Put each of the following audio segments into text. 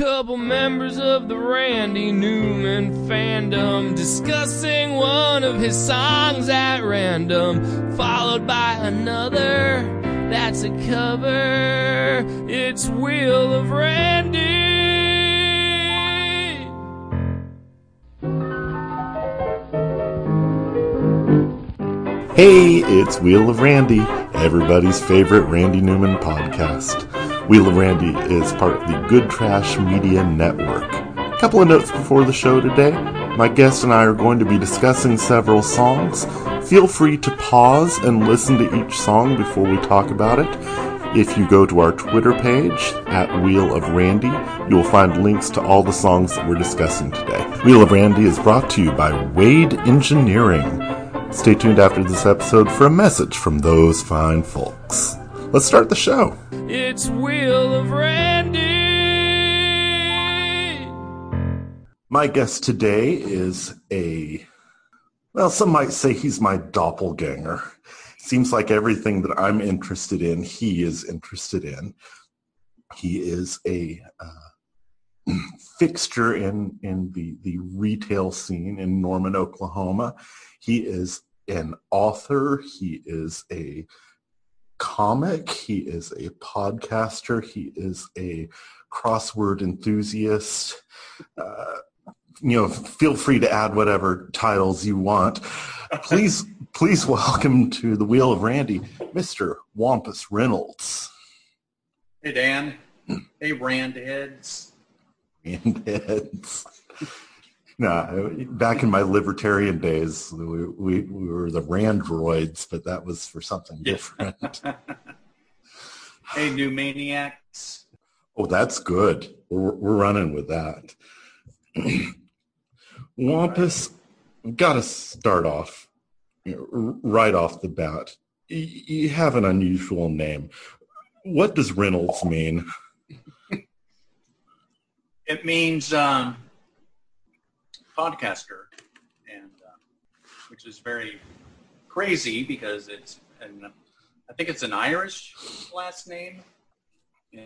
couple members of the Randy Newman fandom discussing one of his songs at random, followed by another that's a cover. It's Wheel of Randy. Hey, it's Wheel of Randy, everybody's favorite Randy Newman podcast. Wheel of Randy is part of the Good Trash Media Network. A couple of notes before the show today. My guest and I are going to be discussing several songs. Feel free to pause and listen to each song before we talk about it. If you go to our Twitter page at Wheel of Randy, you will find links to all the songs that we're discussing today. Wheel of Randy is brought to you by Wade Engineering. Stay tuned after this episode for a message from those fine folks. Let's start the show. It's Wheel of Randy. My guest today is a, well, some might say he's my doppelganger. Seems like everything that I'm interested in, he is interested in. He is a uh, fixture in, in the, the retail scene in Norman, Oklahoma. He is an author. He is a comic. He is a podcaster. He is a crossword enthusiast. Uh, you know, feel free to add whatever titles you want. Please, please welcome to the Wheel of Randy, Mr. Wampus Reynolds. Hey, Dan. Hey, Randheads. Randheads. No, back in my libertarian days, we, we, we were the Randroids, but that was for something different. hey, new maniacs. Oh, that's good. We're, we're running with that. Wampus, got to start off right off the bat. You have an unusual name. What does Reynolds mean? It means um, podcaster, and uh, which is very crazy because it's an I think it's an Irish last name,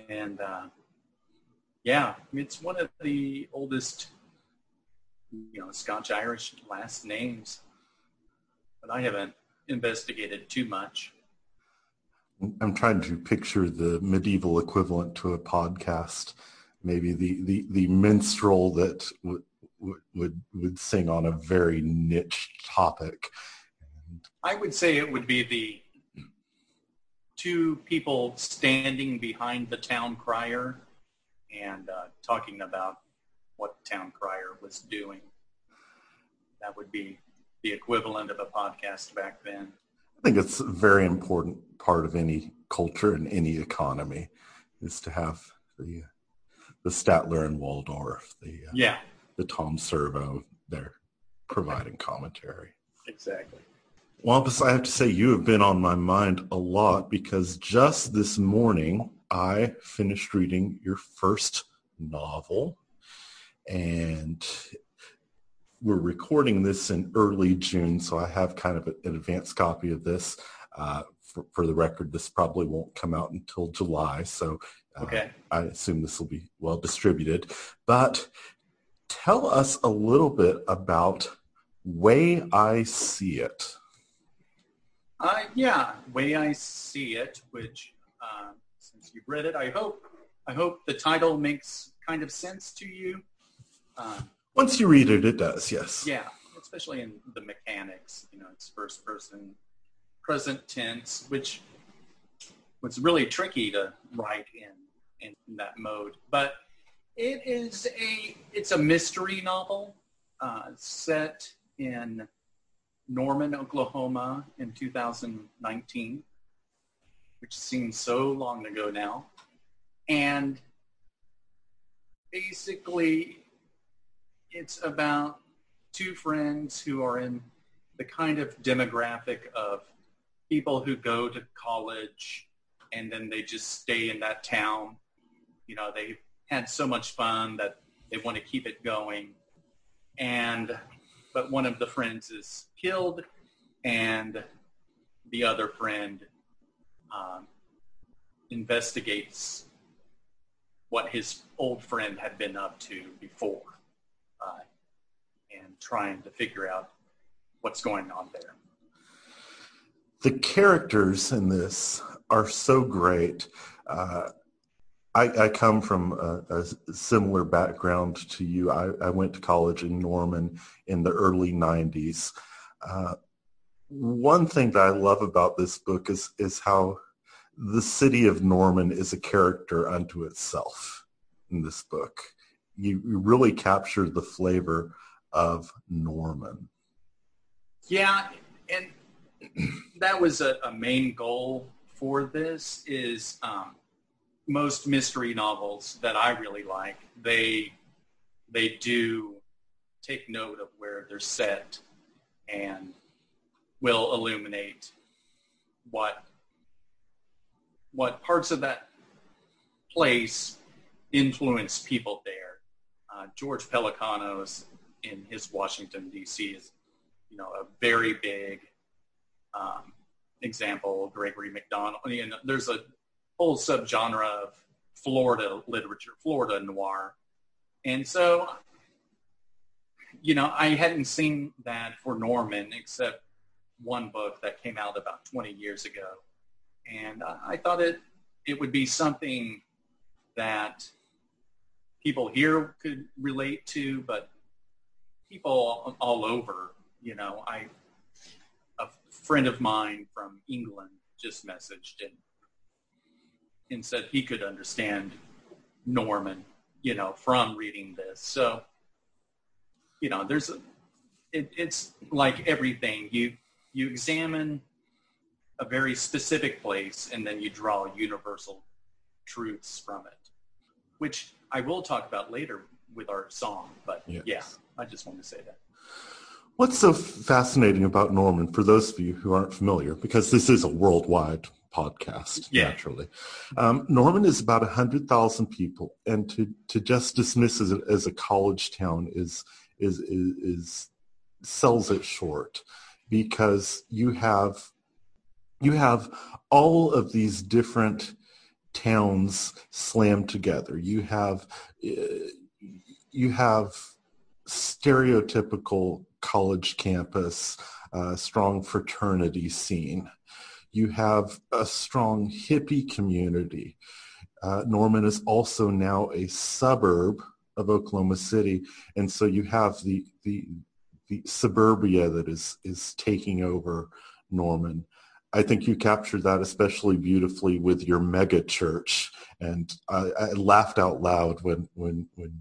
and uh, yeah, it's one of the oldest, you know, Scotch Irish last names. But I haven't investigated too much. I'm trying to picture the medieval equivalent to a podcast, maybe the the, the minstrel that would, would would sing on a very niche topic. I would say it would be the two people standing behind the town crier and uh, talking about what the town crier was doing. That would be the equivalent of a podcast back then. I think it's a very important part of any culture and any economy is to have the the Statler and Waldorf, the uh, Yeah, the Tom Servo, they're providing commentary. exactly. Wampus, I have to say you have been on my mind a lot because just this morning I finished reading your first novel and we're recording this in early June, so I have kind of an advanced copy of this. Uh, for, for, the record, this probably won't come out until July, so uh, Okay. I assume this will be well distributed. But tell us a little bit about Way I See It. Uh, yeah, way I see it, which uh, since you've read it, I hope I hope the title makes kind of sense to you. Uh, Once you read it, it does, yes. yeah, especially in the mechanics. You know, it's first person, present tense, which was really tricky to write in in that mode. But it is a it's a mystery novel uh, set in Norman, Oklahoma in 2019, which seems so long ago now. And basically, it's about two friends who are in the kind of demographic of people who go to college and then they just stay in that town. You know, they had so much fun that they want to keep it going. And but one of the friends is killed, and the other friend um, investigates what his old friend had been up to before uh, and trying to figure out what's going on there. The characters in this are so great. Uh, I, I, come from a, a, similar background to you. I, I, went to college in Norman in the early 90s. Uh, one thing that I love about this book is, is how the city of Norman is a character unto itself in this book. You, you really capture the flavor of Norman. Yeah, and that was a, a main goal for this is um, most mystery novels that I really like, they they do take note of where they're set and will illuminate what what parts of that place influence people there. Uh, George Pelecanos in his Washington D.C. is, you know, a very big um, example. Gregory McDonald. You know, there's a whole subgenre of Florida literature, Florida noir, and so, you know, I hadn't seen that for Norman except one book that came out about 20 years ago. And I thought it it would be something that people here could relate to, but people all over, you know, I a friend of mine from England just messaged and and said he could understand Norman, you know, from reading this. So, you know, there's a, it, it's like everything you you examine a very specific place and then you draw universal truths from it, which I will talk about later with our song. But yes. yeah, I just wanted to say that. What's so fascinating about Norman, for those of you who aren't familiar, because this is a worldwide podcast, yeah. naturally. Um, Norman is about 100,000 people, and to, to just dismiss it as a college town is, is, is, is sells it short because you have you have all of these different towns slammed together. You have uh, you have stereotypical college campus, uh, strong fraternity scene. You have a strong hippie community. Uh, Norman is also now a suburb of Oklahoma City, and so you have the the the suburbia that is is taking over Norman. I think you captured that especially beautifully with your mega church, and I, I, laughed out loud when when when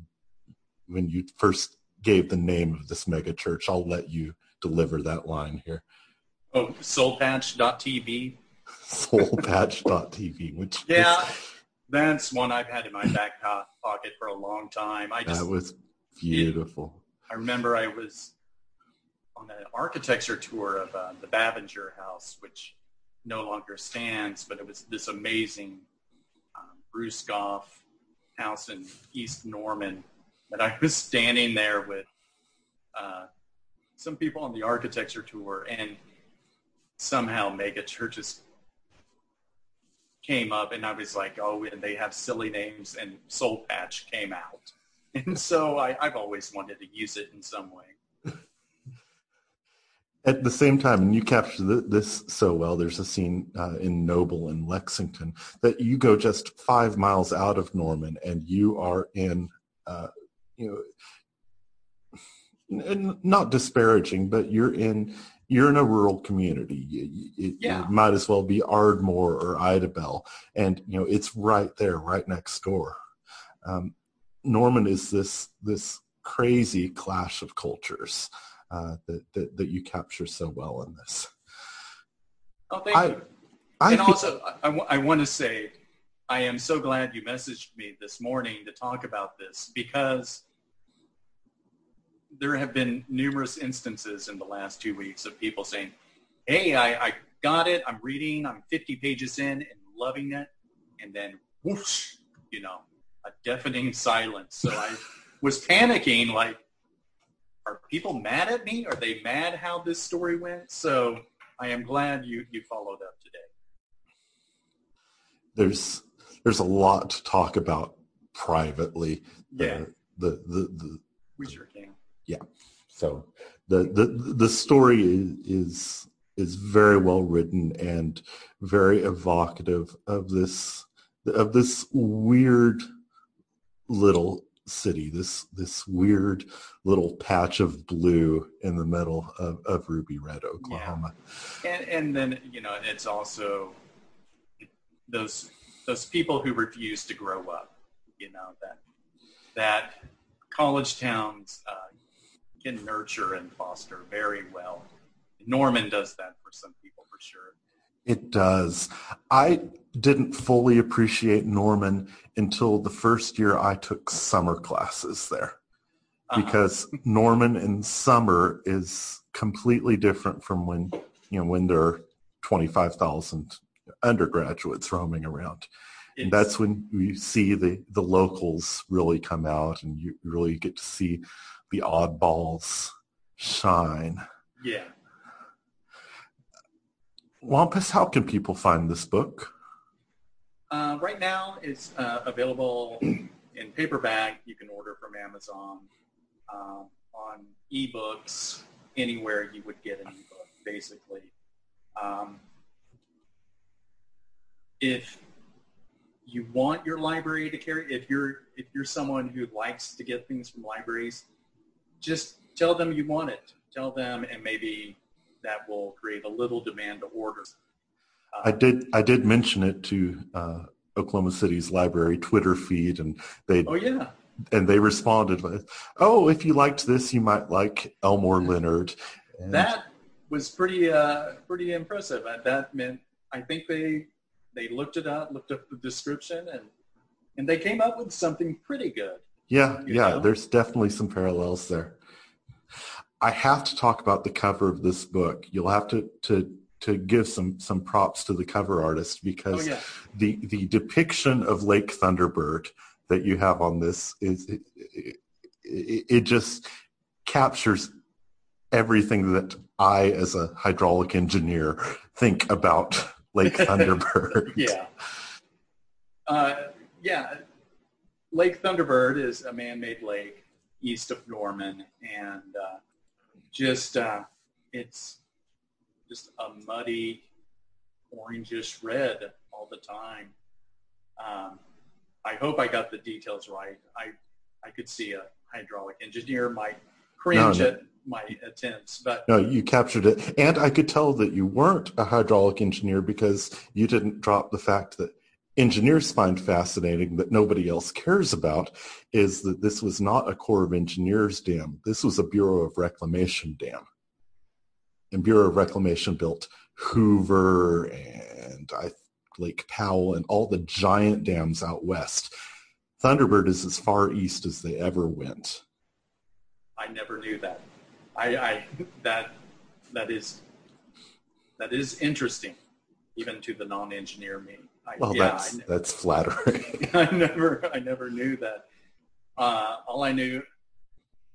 when you first gave the name of this mega church. I'll let you deliver that line here. Oh, soulpatch.tv. Soulpatch.tv, which yeah, that's one I've had in my back pocket for a long time. I just, that was beautiful. It, I remember I was on an architecture tour of uh, the Bavinger House, which no longer stands, but it was this amazing um, Bruce Goff house in East Norman that I was standing there with uh, some people on the architecture tour and somehow mega churches came up and I was like, oh, and they have silly names and Soul Patch came out. And so I, I've always wanted to use it in some way. At the same time, and you capture this so well, there's a scene uh, in Noble in Lexington that you go just five miles out of Norman and you are in, uh, you know, not disparaging, but you're in you're in a rural community. It, yeah. it might as well be Ardmore or Idabel, and you know it's right there, right next door. Um, Norman is this this crazy clash of cultures uh, that, that, that you capture so well in this. Oh, thank I, you. I and also, I, I want to say, I am so glad you messaged me this morning to talk about this because there have been numerous instances in the last two weeks of people saying, hey, I, I got it. I'm reading. I'm 50 pages in and loving it. And then whoosh, you know, a deafening silence. So I was panicking like, are people mad at me? Are they mad how this story went? So I am glad you, you followed up today. There's there's a lot to talk about privately. The, Yeah. The, the, the, We sure can. So the, the, the story is, is, is very well written and very evocative of this, of this weird little city, this, this weird little patch of blue in the middle of, of Ruby Red, Oklahoma. And, and then, you know, it's also those, those people who refuse to grow up, you know, that, that college towns uh, can nurture and foster very well. Norman does that for some people for sure. It does. I didn't fully appreciate Norman until the first year I took summer classes there Uh-huh. because Norman in summer is completely different from when, you know, when there are 25,000 undergraduates roaming around. And that's when you see the, the locals really come out and you really get to see the oddballs shine. yeah. Wampus, how can people find this book? Uh, right now, it's uh, available in paperback. You can order from Amazon, um, on ebooks, anywhere you would get an ebook, basically. Um, if you want your library to carry, if you're if you're someone who likes to get things from libraries, just tell them you want it. Tell them, and maybe that will create a little demand to order. I did. I did mention it to uh, Oklahoma City's library Twitter feed, and they Oh yeah, and they responded with, "Oh, if you liked this, you might like Elmore Leonard." And that was pretty uh, pretty impressive. Uh, That meant I think they they looked it up, looked up the description, and and they came up with something pretty good. Yeah, yeah, know? there's definitely some parallels there. I have to talk about the cover of this book. You'll have to to to give some some props to the cover artist Oh because yeah, the the depiction of Lake Thunderbird that you have on this is it, it, it just captures everything that I, as a hydraulic engineer, think about Lake Thunderbird. yeah, uh, yeah. Lake Thunderbird is a man-made lake east of Norman, and uh, just uh, it's just a muddy orangish red all the time. Um, I hope I got the details right. I I could see a hydraulic engineer might cringe No, no. at my attempts, but No, you captured it, and I could tell that you weren't a hydraulic engineer because you didn't drop the fact that engineers find fascinating that nobody else cares about is that this was not a Corps of Engineers dam. This was a Bureau of Reclamation dam. And Bureau of Reclamation built Hoover and I, Lake Powell and all the giant dams out west. Thunderbird is as far east as they ever went. I never knew that. I, I that that is that is interesting, even to the non-engineer me. I, Well, yeah, that's that's flattering. I never I never knew that. Uh, all I knew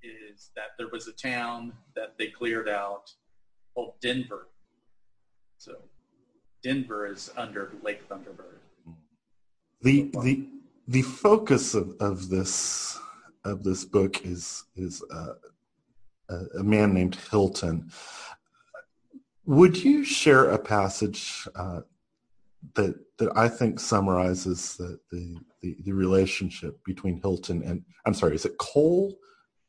is that there was a town that they cleared out called Denver. So Denver is under Lake Thunderbird. the the the focus of, of this of this book is is uh, a, a man named Hilton. Would you share a passage uh, that that I think summarizes the, the the the relationship between Hilton and I'm sorry, is it Cole,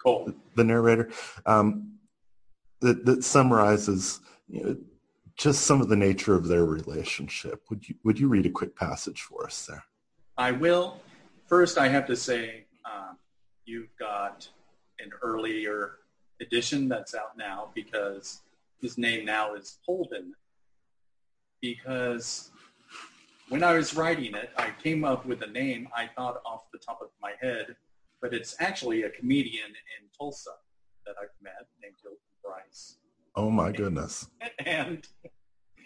Cool. the narrator, um, that that summarizes you know, just some of the nature of their relationship? Would you would you read a quick passage for us there? I will. First, I have to say um, you've got an earlier edition that's out now because his name now is Holden. Because when I was writing it, I came up with a name I thought off the top of my head, but it's actually a comedian in Tulsa that I've met named Hilton Price Oh my goodness. and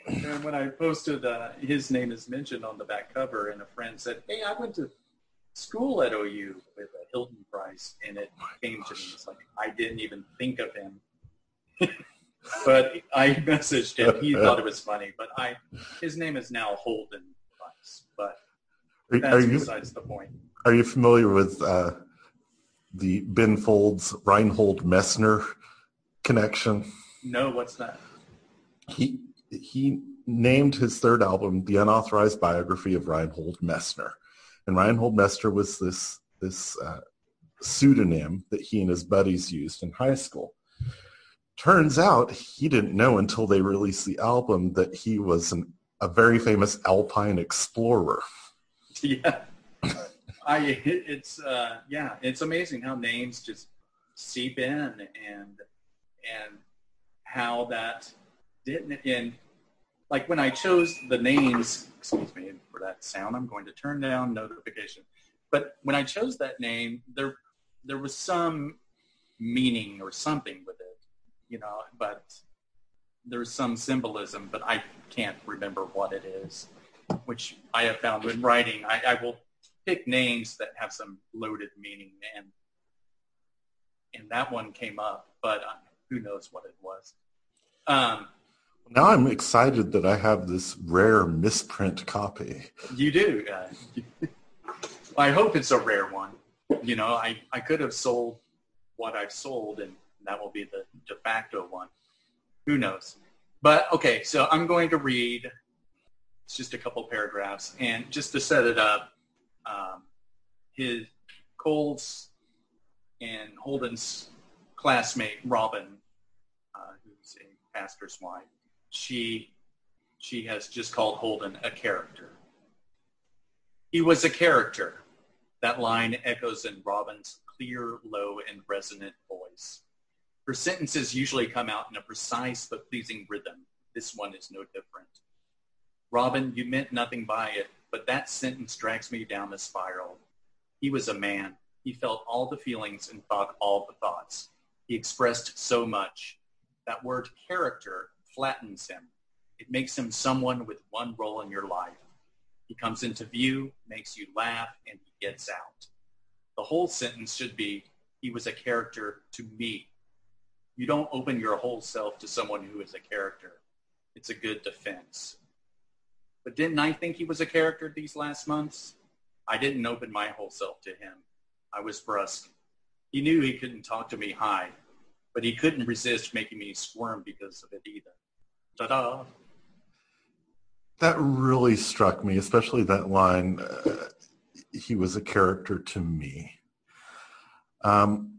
and when I posted, uh, his name is mentioned on the back cover, and a friend said, "Hey, I went to school at OU with uh, Hilton Price," and it came to me. It's like I didn't even think of him, but I messaged him. He thought it was funny, but I his name is now Holden Price, but Are, are you besides the point. Are you familiar with uh, the Ben Folds Reinhold Messner connection? No, what's that? He he named his third album "The Unauthorized Biography of Reinhold Messner," and Reinhold Messner was this this uh, pseudonym that he and his buddies used in high school. Turns out he didn't know until they released the album that he was an, a very famous alpine explorer. Yeah. I it's uh, yeah, it's amazing how names just seep in and and how that didn't and like when I chose the names, excuse me for that sound, I'm going to turn down notification. But when I chose that name, there there was some meaning or something with it, you know, but there's some symbolism, but I can't remember what it is, which I have found when writing. I, I will pick names that have some loaded meaning, and and that one came up, but uh, who knows what it was. Um, now I'm excited that I have this rare misprint copy. You do. Uh, I hope it's a rare one. You know, I, I could have sold what I've sold, and that will be the de facto one. Who knows? But okay, so I'm going to read. It's just a couple paragraphs, and just to set it up, um, his Cole's and Holden's classmate Robin, uh, who's a pastor's wife, she she has just called Holden a character. He was a character. That line echoes in Robin's clear, low, and resonant voice. Her sentences usually come out in a precise but pleasing rhythm. This one is no different. Robin, you meant nothing by it, but that sentence drags me down the spiral. He was a man. He felt all the feelings and thought all the thoughts. He expressed so much. That word character flattens him. It makes him someone with one role in your life. He comes into view, makes you laugh, and he gets out. The whole sentence should be, he was a character to me. You don't open your whole self to someone who is a character. It's a good defense. But didn't I think he was a character these last months? I didn't open my whole self to him. I was brusque. He knew he couldn't talk to me high, but he couldn't resist making me squirm because of it either. Ta-da! That really struck me, especially that line, uh, he was a character to me. Um,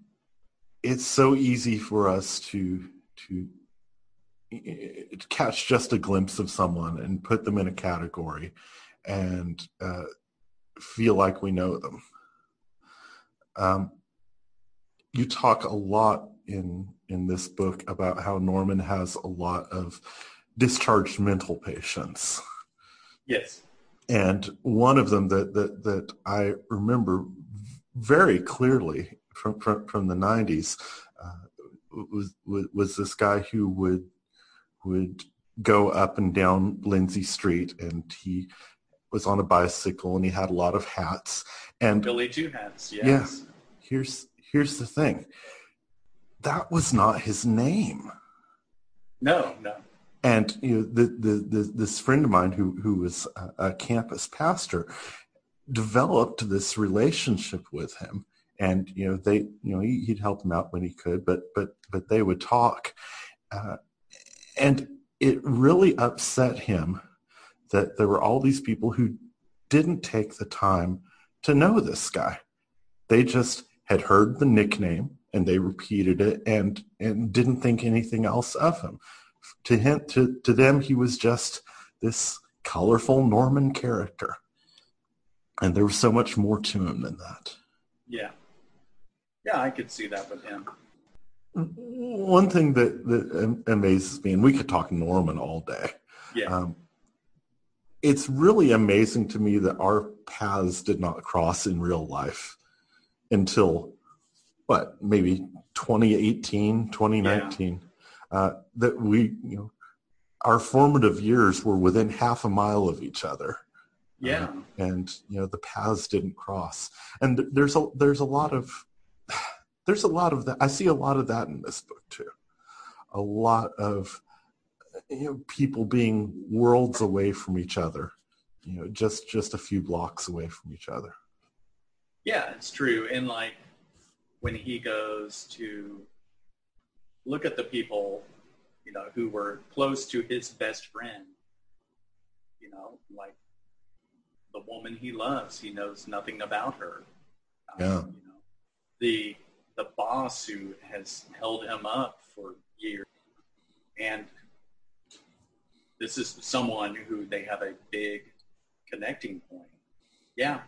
it's so easy for us to to catch just a glimpse of someone and put them in a category and uh, feel like we know them. Um, you talk a lot in in this book about how Norman has a lot of discharged mental patients. Yes. And one of them that that, that I remember very clearly from from, from the 90s uh, was, was was this guy who would would go up and down Lindsey Street, and he was on a bicycle, and he had a lot of hats. And Billy Two Hats, yes. Yeah. Here's here's the thing. That was not his name. No, no. And you know, the, the, the, this friend of mine who who was a, a campus pastor developed this relationship with him and you know they you know he, would help them out when he could but but but they would talk uh, and it really upset him that there were all these people who didn't take the time to know this guy. They just had heard the nickname and they repeated it and and didn't think anything else of him. To him, to to them, he was just this colorful Norman character, and there was so much more to him than that. Yeah, yeah, I could see that with him. One thing that, that amazes me, and we could talk Norman all day. Yeah. Um, it's really amazing to me that our paths did not cross in real life until what maybe 2018 2019 yeah. uh, that we you know our formative years were within half a mile of each other yeah uh, and you know the paths didn't cross and there's a there's a lot of there's a lot of that. I see a lot of that in this book too. A lot of you know, people being worlds away from each other, you know, just just a few blocks away from each other. Yeah, it's true. And like when he goes to look at the people, you know, who were close to his best friend, you know, like the woman he loves, he knows nothing about her. Um, Yeah. know, the the boss who has held him up for years, and this is someone who they have a big connecting point. Yeah,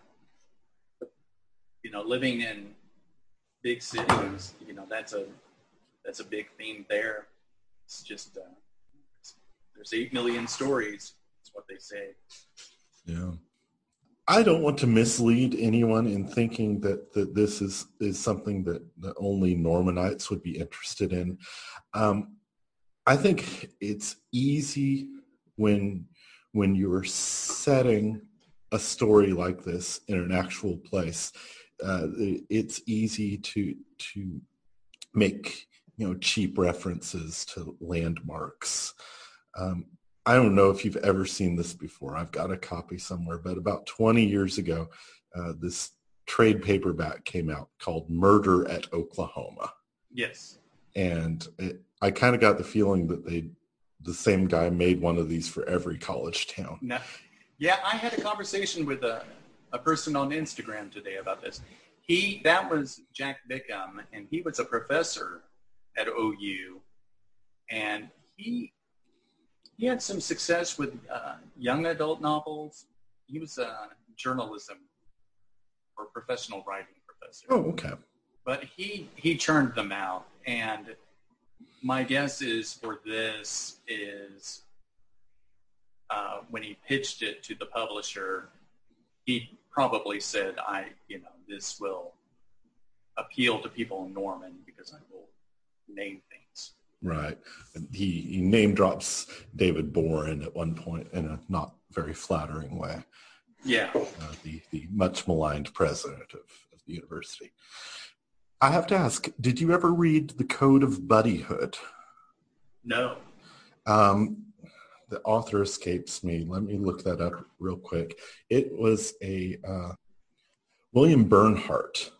you know, living in big cities, you know, that's a that's a big theme there. It's just uh, there's eight million stories. That's what they say. Yeah. I don't want to mislead anyone in thinking that, that this is, is something that, that only Normanites would be interested in. Um, I think it's easy when when you're setting a story like this in an actual place. Uh, it's easy to to make you know cheap references to landmarks. Um, I don't know if you've ever seen this before. I've got a copy somewhere, but about 20 years ago, uh, this trade paperback came out called Murder at Oklahoma. Yes. And it, I kind of got the feeling that they, the same guy made one of these for every college town. Now, yeah, I had a conversation with a, a person on Instagram today about this. He that was Jack Bickham, and he was a professor at OU, and he he had some success with uh, young adult novels. He was a journalism or professional writing professor. Oh, okay. But he he churned them out, and my guess is for this is uh, when he pitched it to the publisher, he probably said, "I, you know, this will appeal to people in Norman because I will name things." Right. He, he name drops David Boren at one point in a not very flattering way. Yeah. uh, the, the much maligned president of, of the university. I have to ask, did you ever read The Code of Buddyhood? No. Um, the author escapes me. Let me look that up real quick. It was a uh, William Bernhardt,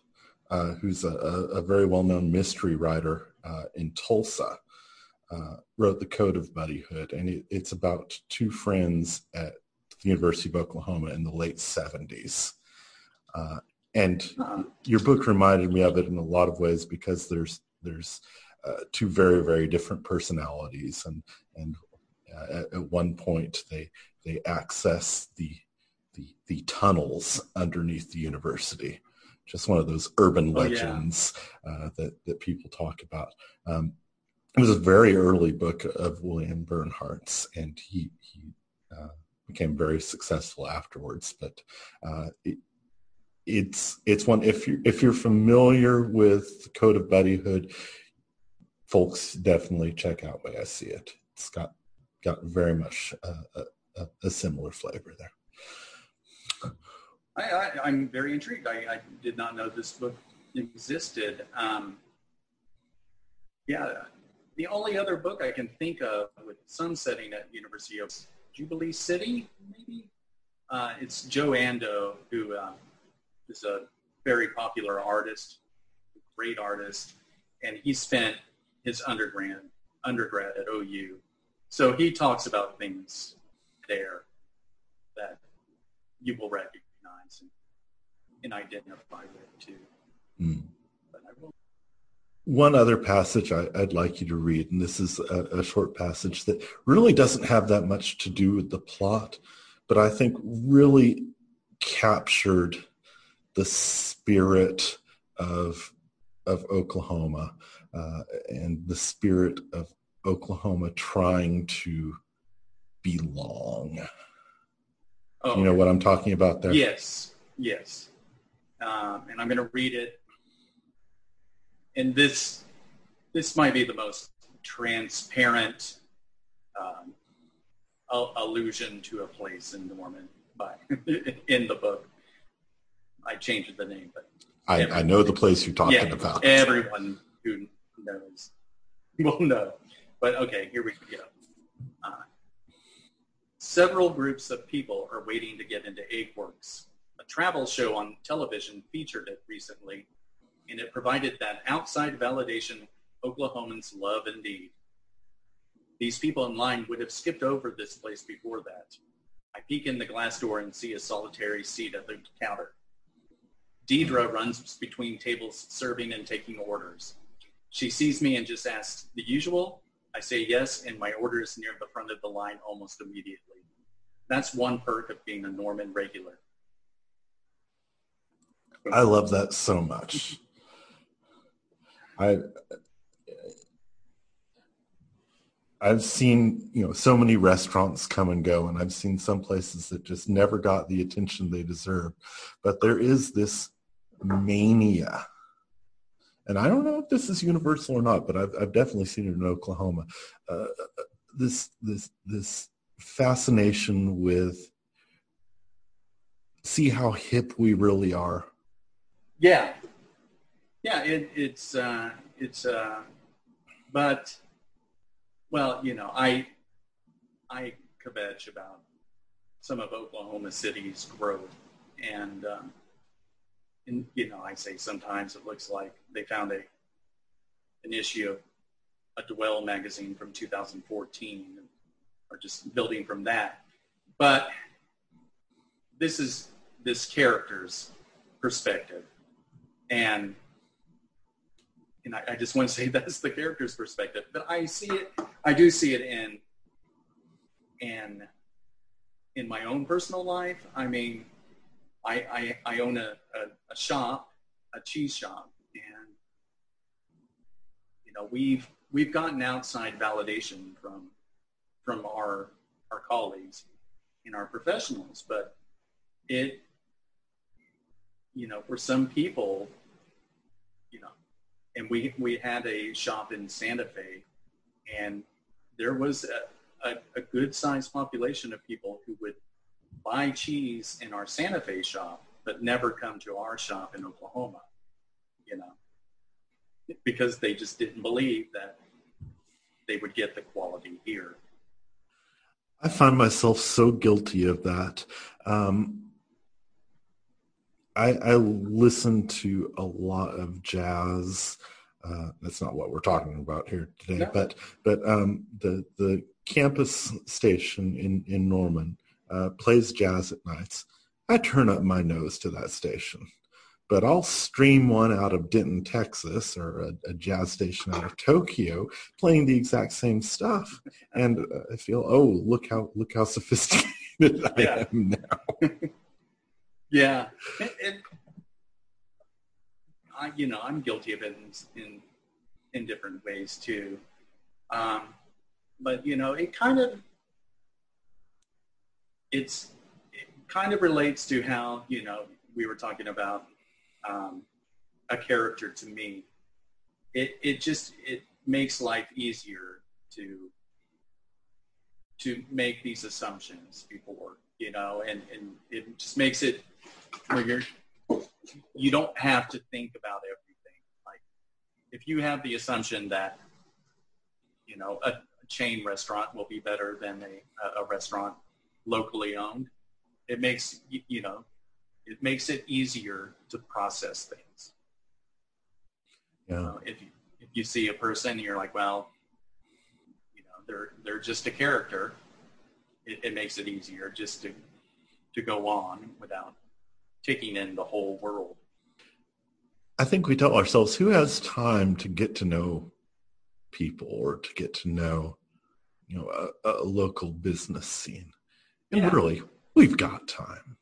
uh, who's a, a, a very well-known mystery writer uh, in Tulsa, uh, wrote The Code of Buddyhood, and it, it's about two friends at the University of Oklahoma in the late 70s. Uh, and your book reminded me of it in a lot of ways because there's there's uh, two very very different personalities and and uh, at, at one point they they access the the the tunnels underneath the university just one of those urban Oh, yeah. legends uh, that that people talk about um, it was a very early book of William Bernhardt's and he he uh, became very successful afterwards but uh, it, it's it's one if you if you're familiar with the Code of Buddyhood, folks definitely check out Way I See It. It's got got very much a, a, similar flavor there. I, I'm very intrigued. I, I did not know this book existed. Um, yeah, the only other book I can think of with some setting at University of Jubilee City, maybe. Uh, it's Joe Andoe, who uh, is a very popular artist, great artist, and he spent his undergrad undergrad at OU. So he talks about things there that you will recognize and, and identify with too. Mm. But I will. One other passage I, would like you to read, and this is a, a short passage that really doesn't have that much to do with the plot, but I think really captured the spirit of of Oklahoma uh, and the spirit of Oklahoma trying to belong. Oh, You know what I'm talking about there? Yes, yes. Um, and I'm going to read it. And this, this might be the most transparent um, al- allusion to a place in Norman by in the book. I changed the name, but I, I know the place you're talking yeah, about. everyone who knows will know. But okay, here we go. Uh, several groups of people are waiting to get into Eggworks, a travel show on television featured it recently, and it provided that outside validation Oklahomans love indeed. These people in line would have skipped over this place before that. I peek in the glass door and see a solitary seat at the counter. Deidre runs between tables serving and taking orders. She sees me and just asks, the usual? I say yes, and my order is near the front of the line almost immediately. That's one perk of being a Norman regular. I love that so much. I I've seen, you know, so many restaurants come and go, and I've seen some places that just never got the attention they deserve. But there is this mania. And I don't know if this is universal or not, but I've, I've definitely seen it in Oklahoma. Uh, this this this fascination with see how hip we really are. Yeah, yeah. It, it's uh, it's uh, but well, you know, I I kvetch about some of Oklahoma City's growth, and um, and you know, I say sometimes it looks like they found a an issue of a Dwell magazine from 2014, or just building from that. But this is this character's perspective, and and I, I, just want to say that's the character's perspective. But I see it, I do see it in, in, in my own personal life. I mean, I, I, I own a, a, a shop, a cheese shop, and you know we've we've gotten outside validation from from our our colleagues and our professionals, but it you know for some people and we we had a shop in Santa Fe, and there was a, a, a good sized population of people who would buy cheese in our Santa Fe shop, but never come to our shop in Oklahoma, you know, because they just didn't believe that they would get the quality here. I find myself so guilty of that. Um, I, I listen to a lot of jazz. Uh, that's not what we're talking about here today, no. but but um, the the campus station in in Norman uh, plays jazz at nights. I turn up my nose to that station, but I'll stream one out of Denton, Texas, or a, a jazz station out of Tokyo playing the exact same stuff, and I feel, oh, look how look how sophisticated I am now. Yeah, it, I, you know, I'm guilty of it in in, in different ways too. Um, but you know, it kind of it's it kind of relates to how you know we were talking about um, a character to me. It it just it makes life easier to to make these assumptions before you know, and and it just makes it where you're you don't have to think about everything. Like if you have the assumption that you know a, a chain restaurant will be better than a, a restaurant locally owned, it makes you know it makes it easier to process things. Yeah. You know, if you if you see a person, you're like, well, you know, they're they're just a character. It, it makes it easier just to to go on without taking in the whole world. I think we tell ourselves who has time to get to know people or to get to know, you know, a, a local business scene. And yeah. really, we've got time.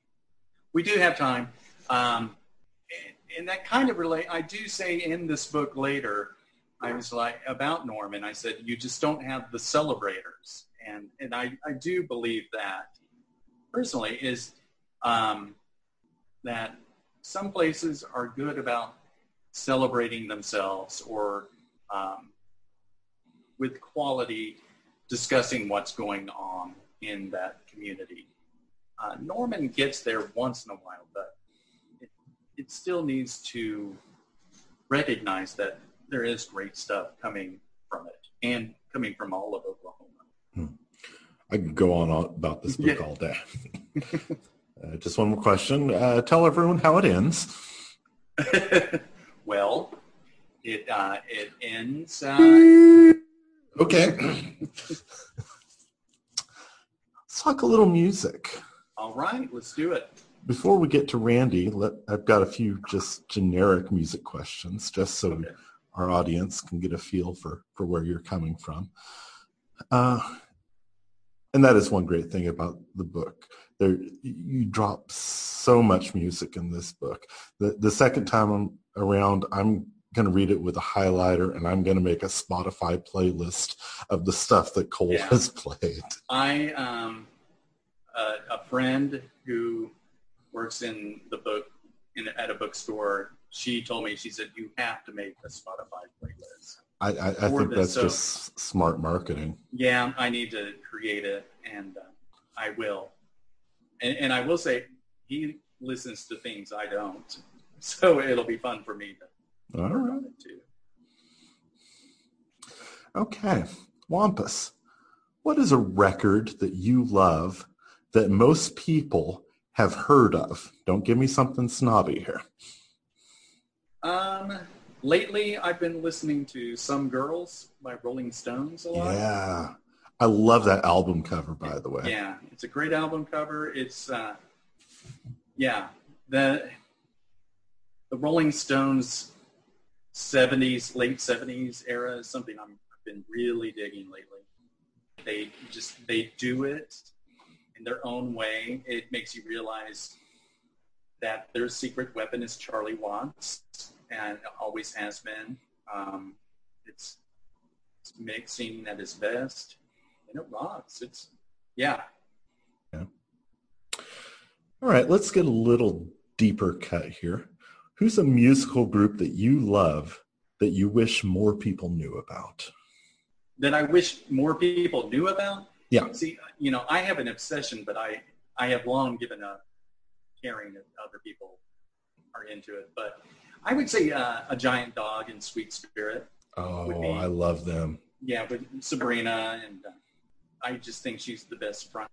We do have time. Um, and, and that kind of relate. I do say in this book later, I was like about Norman. I said you just don't have the celebrators, and and I I do believe that personally is um, that some places are good about celebrating themselves or um, with quality discussing what's going on in that community. Uh, Norman gets there once in a while, but it, it still needs to recognize that there is great stuff coming from it and coming from all of Oklahoma. Hmm. I could go on about this book yeah. all day. Uh, just one more question. Uh, tell everyone how it ends. well, it uh, it ends. Uh, okay. Let's talk a little music. all right, let's do it. Before we get to Randy, let, I've got a few just generic music questions, just so Okay. our audience can get a feel for, for where you're coming from. Uh, and that is one great thing about the book. There, you drop so much music in this book. The, the second time I'm around, I'm going to read it with a highlighter and I'm going to make a Spotify playlist of the stuff that Cole Yeah. has played. I um, a, a friend who works in the book in at a bookstore. She told me she said you have to make a Spotify playlist. I, I, I think this, that's so- just smart marketing. Yeah, I need to create it, and uh, I will. And, and I will say he listens to things I don't, so it'll be fun for me to All right. it too. Okay. Wampus, what is a record that you love that most people have heard of? Don't give me something snobby here. Um, lately I've been listening to "Some Girls" by Rolling Stones a lot. Yeah. I love that album cover, by the way. Yeah, it's a great album cover. It's uh, yeah, the the Rolling Stones '70s, late '70s era is something I'm, I've been really digging lately. They just they do it in their own way. It makes you realize that their secret weapon is Charlie Watts, and always has been. Um, it's, it's mixing at its best, it rocks. It's yeah. yeah. All right, let's get a little deeper cut here. Who's a musical group that you love that you wish more people knew about? that I wish more people knew about. Yeah. See, you know, I have an obsession, but I, I have long given up caring if other people are into it. But I would say uh, a giant dog and sweet spirit. Oh, be- I love them. Yeah, with Sabrina, and uh, I just think she's the best front.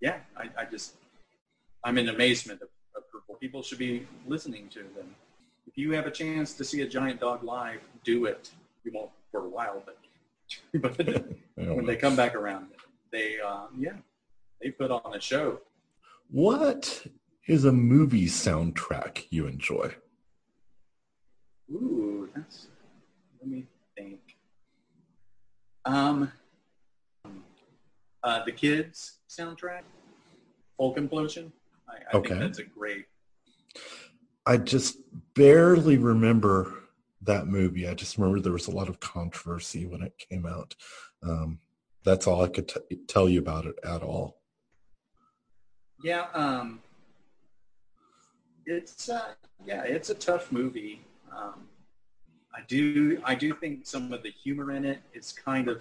Yeah, I, I just, I'm in amazement of, of her. People should be listening to them. If you have a chance to see a giant dog live, do it. You won't for a while, but but when they come back around, they uh, yeah, they put on a show. What is a movie soundtrack you enjoy? Ooh, that's let me think. Um, uh, the kids soundtrack, Folk Implosion. I, I Okay. think that's a great. I just barely remember that movie. I just remember there was a lot of controversy when it came out. Um, that's all I could t- tell you about it at all. Yeah, um, it's uh, yeah, it's a tough movie. Um, I do I do think some of the humor in it is kind of,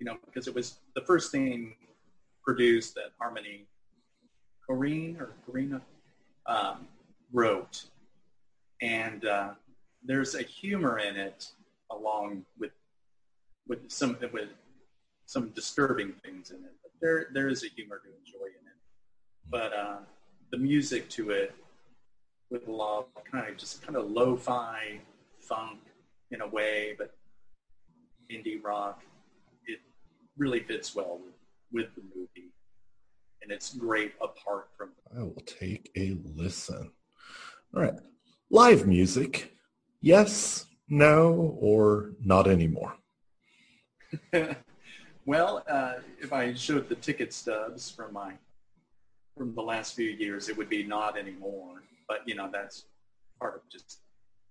you know, because it was the first thing produced that Harmony Korine or Corina um, wrote, and uh, there's a humor in it along with with some with some disturbing things in it. But there there is a humor to enjoy in it. But uh, the music to it with a lot kind of just kind of lo-fi funk in a way, but indie rock, really fits well with, with the movie. And it's great apart from I will take a listen. All right. Live music. Yes, no, or not anymore. well, uh, if I showed the ticket stubs from my from the last few years, it would be not anymore. But you know, that's part of just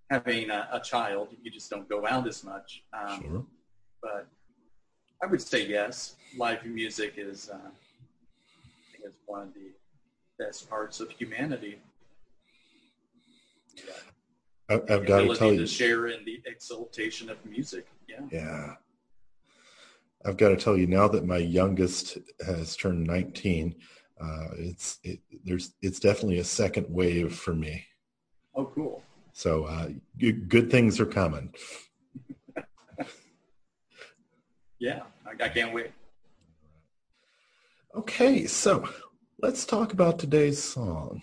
having a, a child. You just don't go out as much. Um, Sure. But I would say yes. Live music is, uh, I think, is one of the best parts of humanity. I, I've got to tell to you. share in the exaltation of music. Yeah. Yeah. I've got to tell you now that my youngest has turned 19, uh, it's it, there's it's definitely a second wave for me. Oh, cool. So uh, good, good things are coming. Yeah, I, I can't wait. Okay, so let's talk about today's song.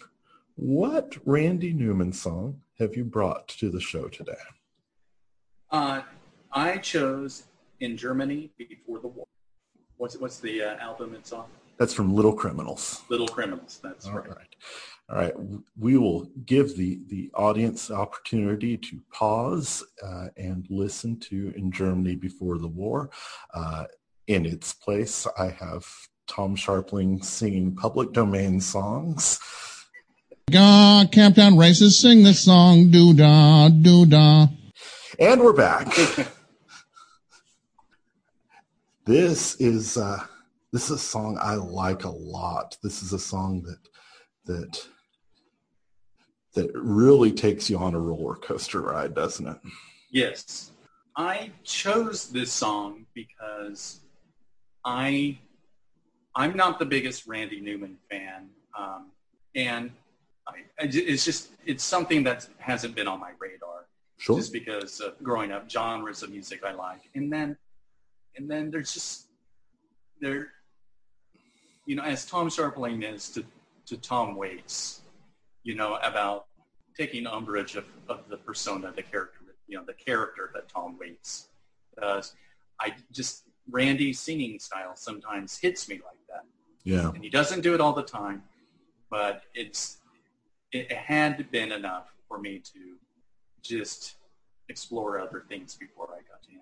What Randy Newman song have you brought to the show today? Uh, I chose In Germany Before the War. What's, what's the uh, album it's on? That's from Little Criminals. Little Criminals, that's All right. right. All right. We will give the, the audience opportunity to pause uh, and listen to In Germany Before the War. Uh, in its place, I have Tom Scharpling singing public domain songs. God, Camptown racists sing this song, do da, do da. And we're back. this is uh, this is a song I like a lot. This is a song that that that really takes you on a roller coaster ride, doesn't it? Yes. I chose this song because I I'm not the biggest Randy Newman fan, um, and I, I it's just it's something that hasn't been on my radar Sure. just because of growing up genres of music I like, and then and then there's just there, you know, as Tom Scharpling is to to Tom Waits, you know about taking umbrage of, of the persona, the character, you know, the character that Tom Waits does. I just Randy's singing style sometimes hits me like that, Yeah. and he doesn't do it all the time, but it's it had been enough for me to just explore other things before I got to him.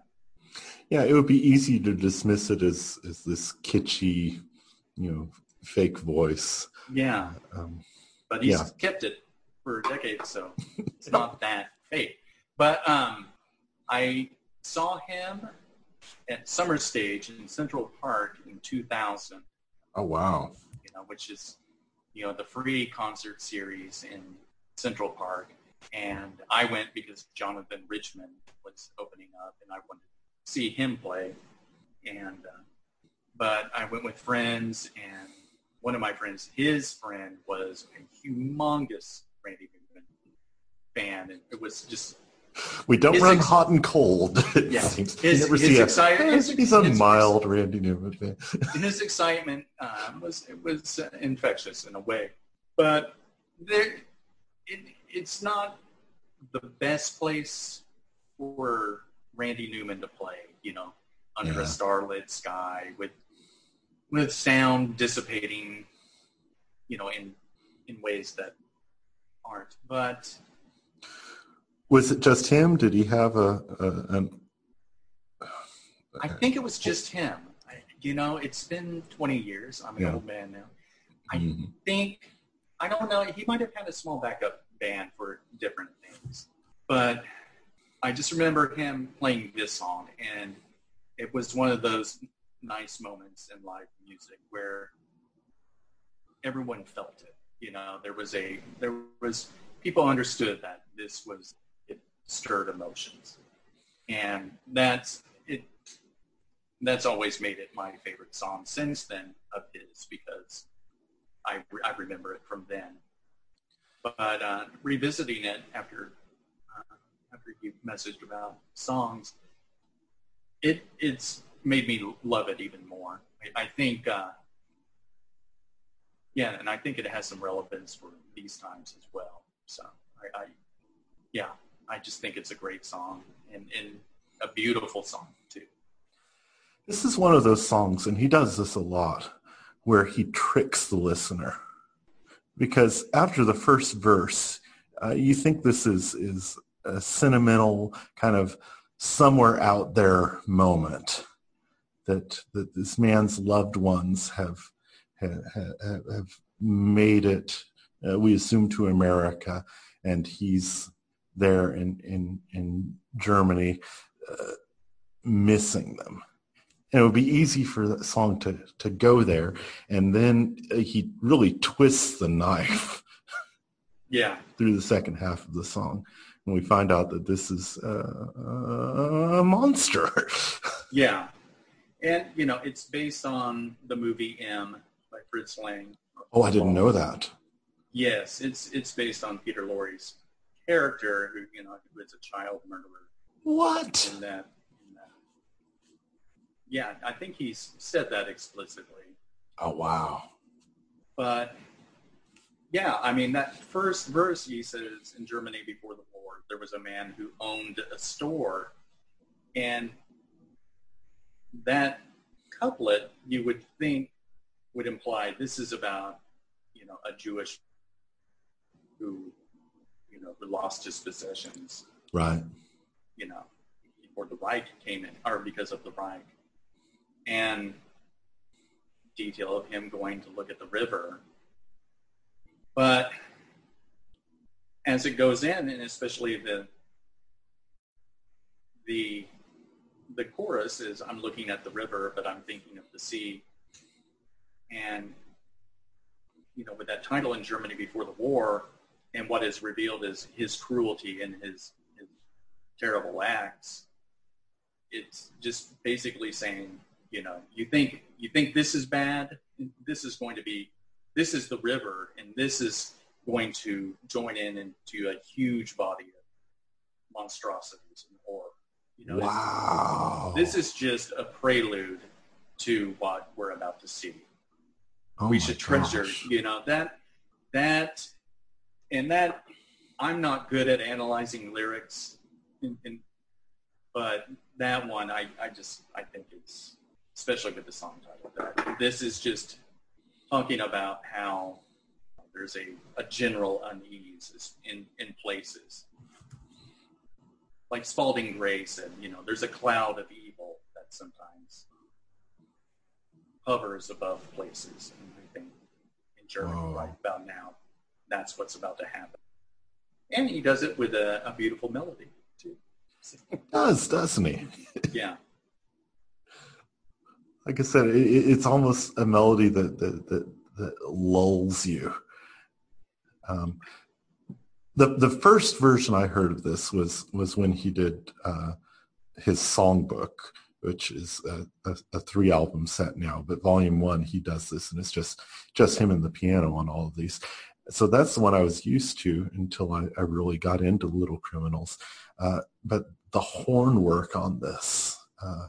Yeah, it would be easy to dismiss it as as this kitschy, you know, fake voice. Yeah, Um, but he's Yeah. kept it for a decade, so it's not that fake. But um, I saw him at Summer Stage in Central Park in 2000. oh wow. you know, which is, you know, the free concert series in Central Park. And I went because Jonathan Richman was opening up and I wanted to see him play. And, uh, but I went with friends and one of my friends, his friend was a humongous Randy Newman fan. And it was just, We don't run ex- hot and cold. It Yeah. seems. His- you never his see a, excite- his- he's a his- mild Randy Newman fan. his excitement um, was it was infectious in a way, but there, it, it's not the best place for Randy Newman to play. You know, under Yeah. a starlit sky with with sound dissipating, you know, in in ways that aren't. But Was it just him? Did he have a, a an? I think it was just him. I, you know, it's been 20 years. I'm an Yeah. old man now. I Mhm. think I don't know. He might have had a small backup band for different things, but I just remember him playing this song, and it was one of those nice moments in live music where everyone felt it. You know, there was a there was people understood that this was it stirred emotions, and that's it. That's always made it my favorite song since then of his because I, I remember it from then. But uh, revisiting it after uh, after you messaged about songs, it it's made me love it even more. I, I think, uh, yeah, and I think it has some relevance for these times as well. So I, I yeah, I just think it's a great song and, and a beautiful song too. This is one of those songs, and he does this a lot, where he tricks the listener. Because after the first verse, uh, you think this is is a sentimental kind of somewhere out there moment that that this man's loved ones have have, have made it. Uh, we assume to America, and he's there in in in Germany, uh, missing them. And it would be easy for that song to to go there and then uh, he really twists the knife Yeah, through the second half of the song and we find out that this is uh, a monster. Yeah, and you know it's based on the movie M by Fritz Lang. oh i didn't know that Yes, it's it's based on Peter Lorre's character, who you know who is a child murderer what in that. In that. Yeah, I think he's said that explicitly. oh wow but yeah, I mean that first verse he says in Germany before the war, there was a man who owned a store, and that couplet you would think would imply this is about you know a Jewish who you know who lost his possessions, Right. you know, before the Reich came in, or because of the Reich, and detail of him going to look at the river. But as it goes in, and especially the the the chorus is I'm looking at the river, but I'm thinking of the sea. And you know, with that title in Germany before the war, and what is revealed is his cruelty and his, his terrible acts. It's just basically saying, you know, you think you think this is bad, this is going to be, this is the river, and this is going to join in into a huge body of monstrosities. You know, wow. this is just a prelude to what we're about to see. Oh we should treasure, gosh. you know, that that and that I'm not good at analyzing lyrics in, in, but that one I, I just I think it's especially with the song title that this is just talking about how there's a, a general unease in, in places. Like Spalding Gray said, you know, there's a cloud of evil that sometimes hovers above places. And I think in Germany Whoa. right about now, that's what's about to happen. And he does it with a, a beautiful melody too. does, doesn't he? Yeah. Like I said, it, it- it's almost a melody that that that, that lulls you. Um, the the first version I heard of this was was when he did uh, his songbook, which is a, a, a three album set now. But volume one, he does this, and it's just just him and the piano on all of these. So that's the one I was used to until I, I really got into Little Criminals. Uh, but the horn work on this uh,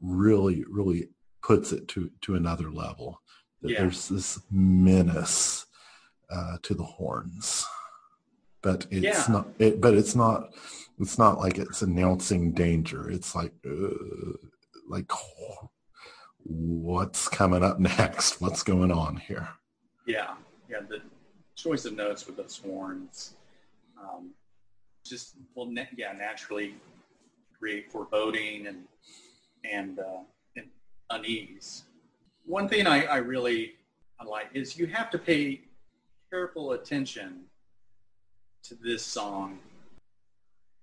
really, really puts it to to another level. Yeah. There's this menace uh, to the horns, but it's Yeah. not. It, but it's not. It's not like it's announcing danger. It's like, uh, like, what's coming up next? What's going on here? Yeah. Yeah. The choice of notes with those horns um, just will, na- yeah, naturally create foreboding and and, uh, and unease. One thing I, I really like is you have to pay careful attention to this song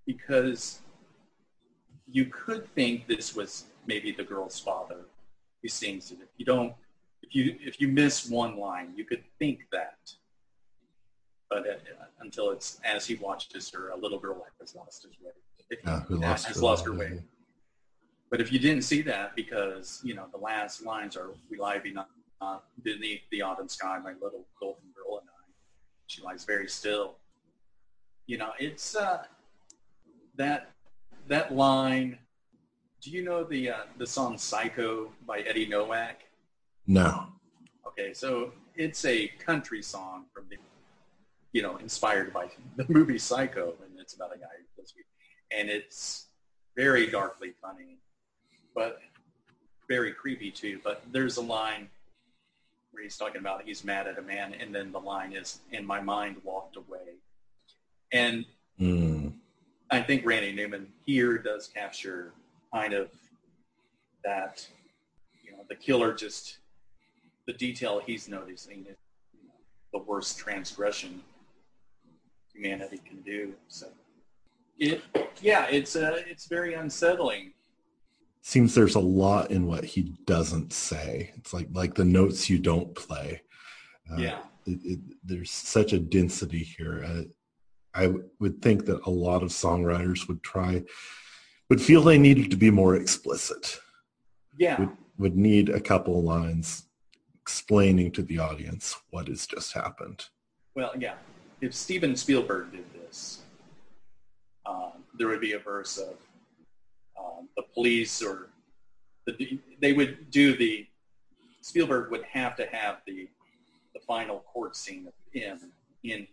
because you could think this was maybe the girl's father who sings it. If you don't, if you if you miss one line, you could think that. But uh, until it's as he watches her, a little girl has lost his way. If Yeah, who has lost lost, her her way. way. But if you didn't see that, because you know the last lines are "We lie beneath, uh, beneath the autumn sky, my little golden girl and I." She lies very still. You know, it's uh, that that line. Do you know the uh, the song "Psycho" by Eddie Noack? No. Okay, so it's a country song from the, you know, inspired by the movie Psycho, and it's about a guy who and it's very darkly funny, but very creepy too. But there's a line where he's talking about he's mad at a man, and then the line is, "And my mind walked away," and Mm. I think Randy Newman here does capture kind of that, you know, the killer just, the detail he's noticing is you know, the worst transgression humanity can do. So it, yeah, it's uh, it's very unsettling. Seems there's a lot in what he doesn't say. It's like like the notes you don't play. Uh, yeah, it, it, there's such a density here. Uh, I w- would think that a lot of songwriters would try, would feel they needed to be more explicit. yeah, Would would need a couple of lines explaining to the audience what has just happened. well, yeah. If Steven Spielberg did this, um, there would be a verse of um, the police or the, they would do the Spielberg would have to have the the final court scene of him in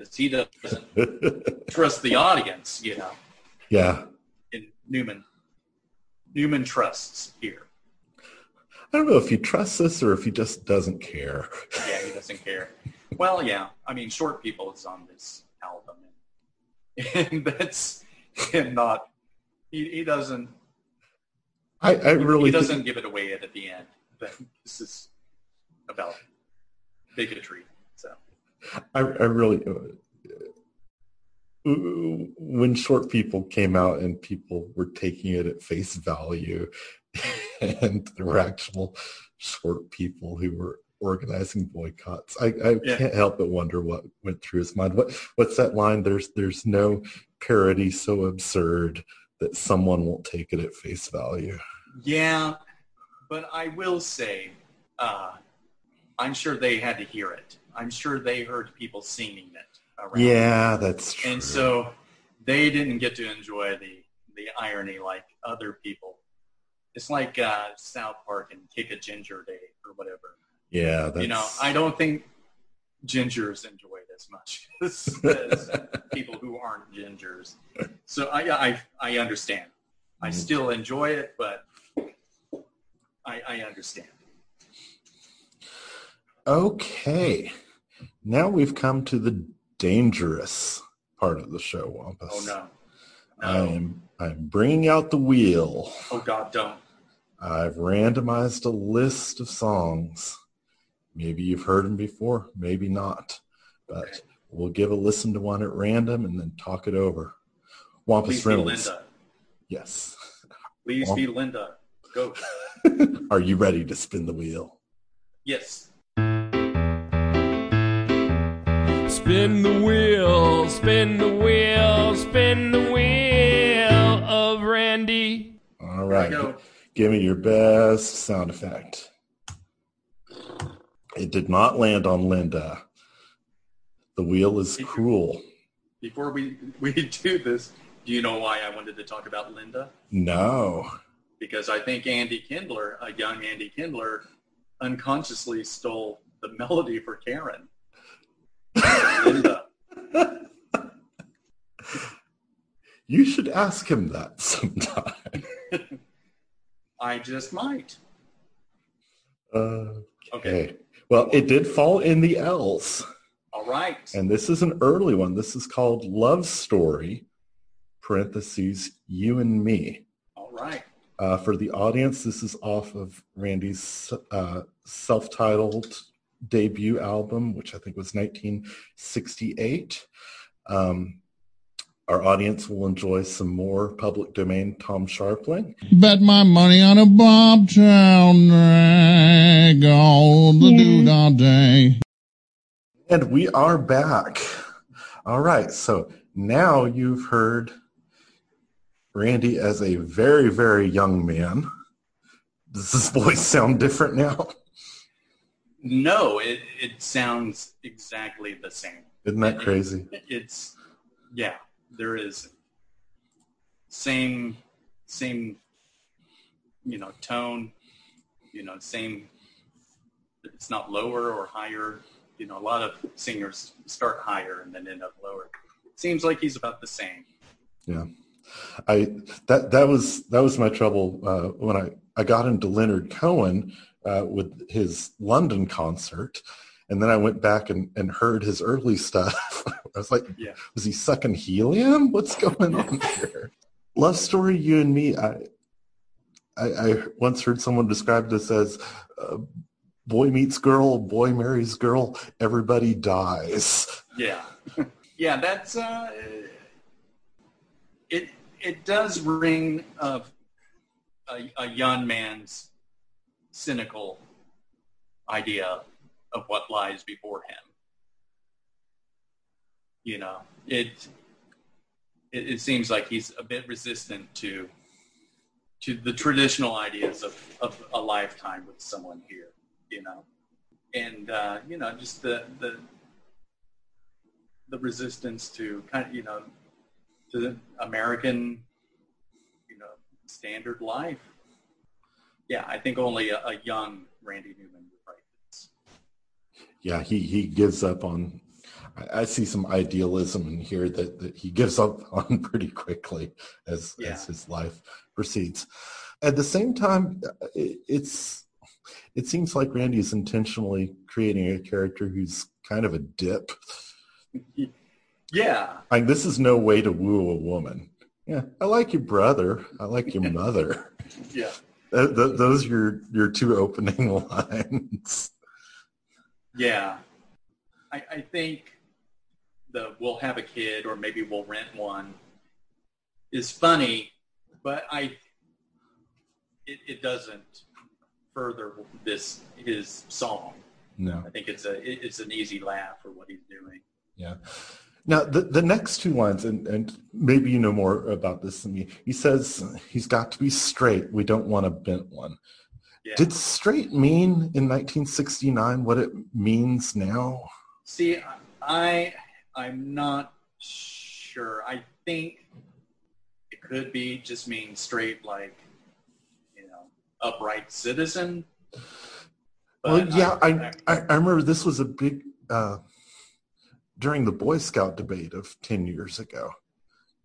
because he doesn't trust the audience, you know. yeah. In Newman, Newman trusts here. I don't know if he trusts us or if he just doesn't care. Yeah, he doesn't care. Well, yeah. I mean, Short People is on this album, and, and that's and not. He, he doesn't. I, I really he doesn't give it away at the end. That this is about bigotry. I, I really, uh, when short people came out and people were taking it at face value, and there were actual short people who were organizing boycotts, I, I Yeah. can't help but wonder what went through his mind. What what's that line? There's there's no parody so absurd that someone won't take it at face value. yeah, but I will say, uh, I'm sure they had to hear it. I'm sure they heard people singing it around. Yeah, that's true. and so they didn't get to enjoy the the irony like other people. It's like uh, South Park and Kick a Ginger Day or whatever. yeah, that's, You know, I don't think gingers enjoy it as much as, as people who aren't gingers. So I I, I understand. I Mhm. still enjoy it, but I, I understand. Okay. Now we've come to the dangerous part of the show, Wampus. Oh no, I'm, I'm bringing out the wheel. Oh God, don't! I've randomized a list of songs. Maybe you've heard them before, maybe not. But Okay. we'll give a listen to one at random and then talk it over. Wampus Please be Linda. Yes. Please be Linda. Go. Are you ready to spin the wheel? Yes. Spin the wheel, spin the wheel, spin the wheel of Randy. All Here right. we go. Give me your best sound effect. It did not land on Linda. The wheel is cruel. Before we we do this, do you know why I wanted to talk about Linda? No. Because I think Andy Kindler, a young Andy Kindler, unconsciously stole the melody for Karen. Linda. You should ask him that sometime. I just might. Okay. okay. Well, it did fall in the L's. All right. And this is an early one. This is called Love Story, parentheses, You and Me. All right. Uh, for the audience, this is off of Randy's uh, self-titled debut album, which I think was 1968. Um, our audience will enjoy some more public domain Tom Scharpling. Bet my money on a bobtail drag all the doodah day. And we are back. All right, so now you've heard Randy as a very, very young man. Does his voice sound different now? No, it, it sounds exactly the same. Isn't that crazy? It's yeah, there is same same you know tone, you know same. It's not lower or higher. You know, a lot of singers start higher and then end up lower. Seems like he's about the same. Yeah. I that that was that was my trouble uh, when I I got into Leonard Cohen uh, with his London concert, and then I went back and, and heard his early stuff. I was like, Yeah. was he sucking helium? What's going on here? Love story, you and me. I I, I once heard someone describe this as uh, boy meets girl, boy marries girl, everybody dies. Yeah, yeah, that's uh, it. It does ring of a, a young man's cynical idea of what lies before him. You know, it, it it seems like he's a bit resistant to to the traditional ideas of, of a lifetime with someone here. You know, and uh, you know, just the the the resistance to kind of you know to the American you know standard life. Yeah, I think only a, a young Randy Newman would write this. yeah, he he gives up on. I, I see some idealism in here that, that he gives up on pretty quickly as Yeah. as his life proceeds. At the same time, uh, it, it's it seems like Randy is intentionally creating a character who's kind of a dip. Yeah, Like this is no way to woo a woman. Yeah, I like your brother. I like your mother. yeah, Th- th- those are your your two opening lines. yeah. I, I think the we'll have a kid or maybe we'll rent one is funny, but I it, it doesn't further this his song. No. I think it's a it, it's an easy laugh for what he's doing. Yeah. Now the the next two lines, and and maybe you know more about this than me. He says he's got to be straight. We don't want a bent one. Yeah. Did straight mean in 1969 what it means now? See, I I'm not sure. I think it could be just mean straight, like you know, upright citizen. well, But yeah, I, I I remember this was a big uh, during the Boy Scout debate of 10 years ago.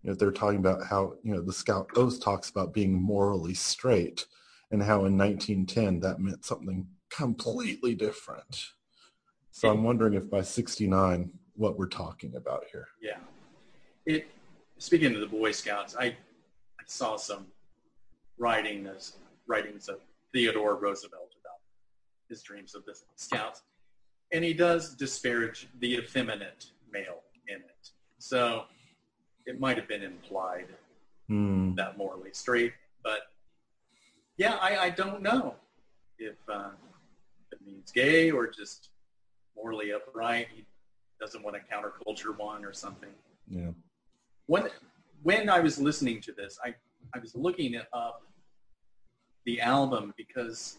You know, they're talking about how you know the Scout Oath talks about being morally straight, and how in 1910 that meant something completely different. So I'm wondering if by 69, what we're talking about here. yeah. It. Speaking of the Boy Scouts, I I saw some writings writings of Theodore Roosevelt about his dreams of the Scouts, and he does disparage the effeminate male in it. So it might have been implied Hmm. that morally straight. But yeah, I, I don't know if uh, it means gay or just morally upright. He doesn't want to counterculture one or something. Yeah. When when I was listening to this, I, I was looking up the album because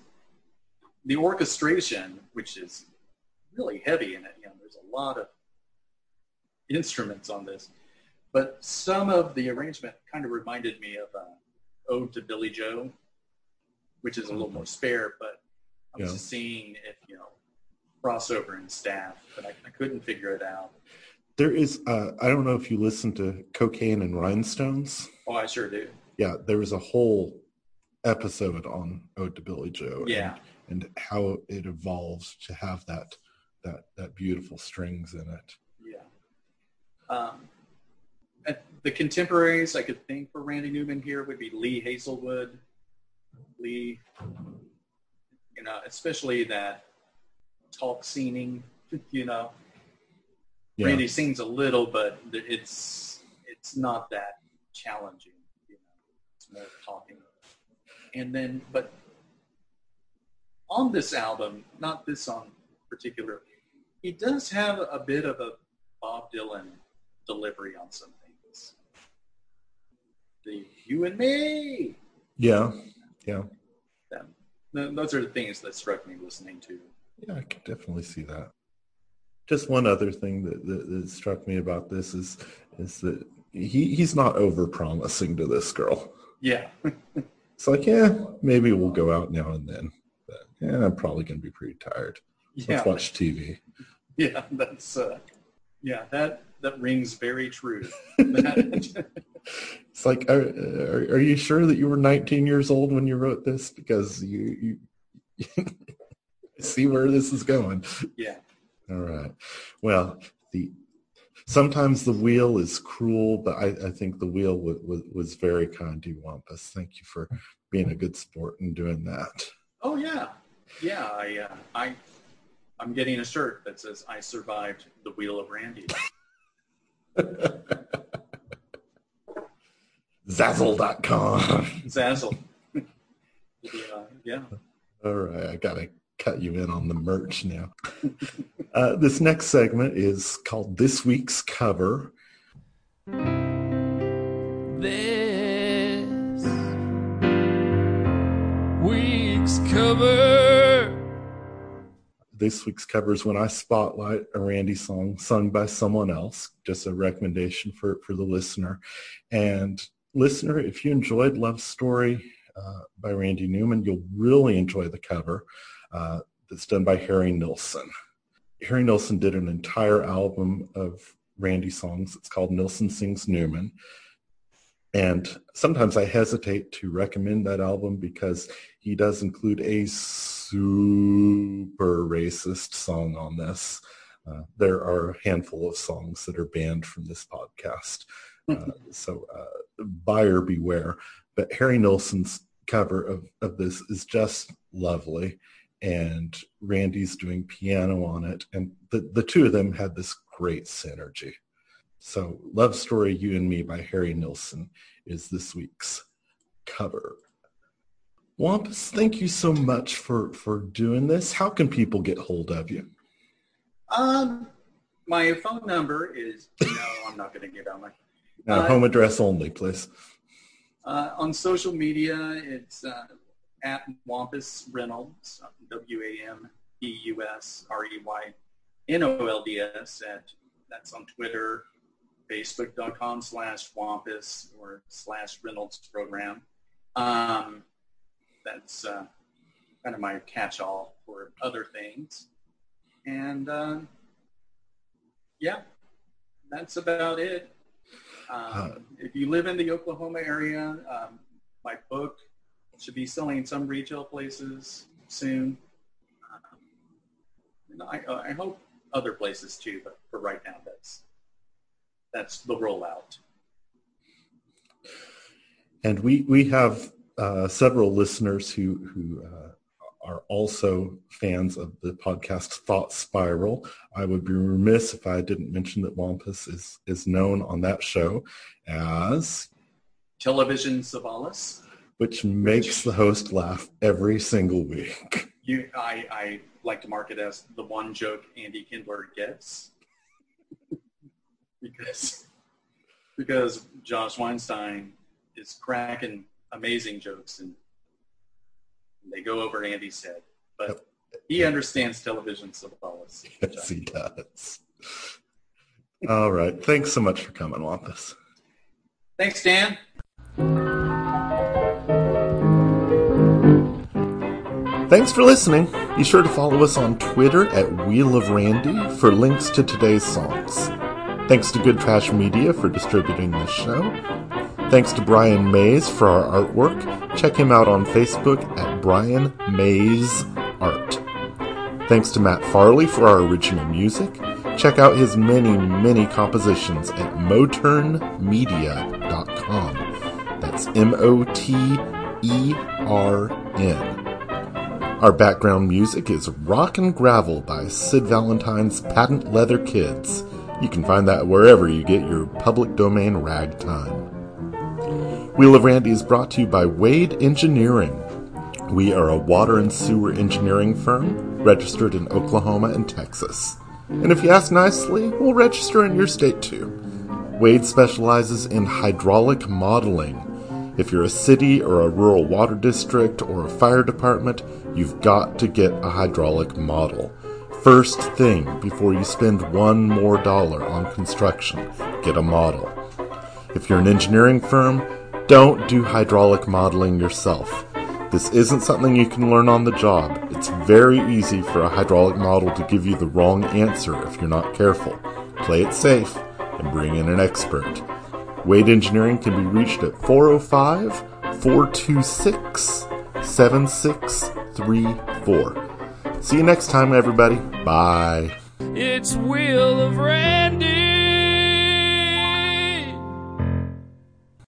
the orchestration, which is really heavy in it, you know, there's a lot of instruments on this, but some of the arrangement kind of reminded me of uh, Ode to Billie Joe, which is a little more spare, but I was Yeah. seeing if, you know, crossover in staff, but I, I couldn't figure it out. There is, uh, I don't know if you listen to Cocaine and Rhinestones. Oh, I sure do. Yeah, there was a whole episode on Ode to Billie Joe. and- Yeah. And, how it evolves to have that, that, that beautiful strings in it. Yeah. Um, at the contemporaries I could think for Randy Newman here would be Lee Hazlewood. Lee, you know, especially that talk singing, you know. Yeah. Randy sings a little, but it's it's not that challenging. You know, it's more talking. And then, but on this album, not this song particular, he does have a bit of a Bob Dylan delivery on some things. The "You and Me," Yeah. Yeah. them. Those are the things that struck me listening to. Yeah, I could definitely see that. Just one other thing that, that, that struck me about this is is that he, he's not over promising to this girl. Yeah, It's like, yeah, maybe we'll go out now and then. But yeah, I'm probably gonna be pretty tired. Yeah, Let's watch TV. yeah. That's uh, yeah. That that rings very true. It's like, are, are, are you sure that you were 19 years old when you wrote this? Because you, you see where this is going. yeah, All right. Well, the sometimes the wheel is cruel, but I, I think the wheel w- w- was very kind to you, Wampus. Thank you for being a good sport and doing that. Oh yeah, yeah. I uh, I I'm getting a shirt that says "I survived the Wheel of Randy." Zazzle.com. Zazzle. yeah, yeah. All right, I gotta cut you in on the merch now. uh, this next segment is called This Week's Cover. This week's cover. This week's cover is when I spotlight a Randy song sung by someone else. Just a recommendation for, for the listener. And listener, if you enjoyed Love Story uh, by Randy Newman, you'll really enjoy the cover uh, that's done by Harry Nilsson. Harry Nilsson did an entire album of Randy songs. It's called Nilsson Sings Newman. And sometimes I hesitate to recommend that album because he does include a super racist song on this. Uh, there are a handful of songs that are banned from this podcast. Uh, so uh, buyer beware. But Harry Nilsson's cover of, of this is just lovely. And Randy's doing piano on it. And the, the two of them had this great synergy. So Love Story You and Me by Harry Nilsson is this week's cover. Wampus, thank you so much for, for doing this. How can people get hold of you? Um, my phone number is, no, I'm not going to give out my, Uh, Uh, home address only, please. uh, on social media, it's uh, at Wampus Reynolds, W-A-M-P-U-S-R-E-Y-N-O-L-D-S at, that's on Twitter, facebook.com slash Wampus or slash Reynolds program. Um, that's uh, kind of my catch-all for other things. And uh, yeah, that's about it. Um, if you live in the Oklahoma area, um, my book should be selling in some retail places soon. Um, and I, I hope other places too, but for right now, that's that's the rollout. And we, we have uh, several listeners who, who uh, are also fans of the podcast Thought Spiral. I would be remiss if I didn't mention that Wampus is, is known on that show as, Television Savalas. which makes the host laugh every single week. You, I, I like to mark it as the one joke Andy Kindler gets because because Josh Weinstein is cracking amazing jokes and they go over Andy's head, but he understands television Savalas. Yes, he does. All right. Thanks so much for coming, Wampus. Thanks, Dan. Thanks for listening. Be sure to follow us on Twitter at Wheel of Randy for links to today's songs. Thanks to Good Trash Media for distributing this show. Thanks to Brian Mays for our artwork. Check him out on Facebook at Brian Mays Art. Thanks to Matt Farley for our original music. Check out his many, many compositions at moternmedia.com. That's M O T E R N. Our background music is Rock and Gravel by Sid Valentine's Patent Leather Kids. You can find that wherever you get your public domain ragtime. Wheel of Randy is brought to you by Wade Engineering. We are a water and sewer engineering firm registered in Oklahoma and Texas. And if you ask nicely, we'll register in your state too. Wade specializes in hydraulic modeling. If you're a city or a rural water district or a fire department, you've got to get a hydraulic model. First thing before you spend one more dollar on construction, get a model. If you're an engineering firm, don't do hydraulic modeling yourself. This isn't something you can learn on the job. It's very easy for a hydraulic model to give you the wrong answer if you're not careful. Play it safe and bring in an expert. Wade Engineering can be reached at 405 426 7634. See you next time, everybody. Bye. It's Wheel of Randy.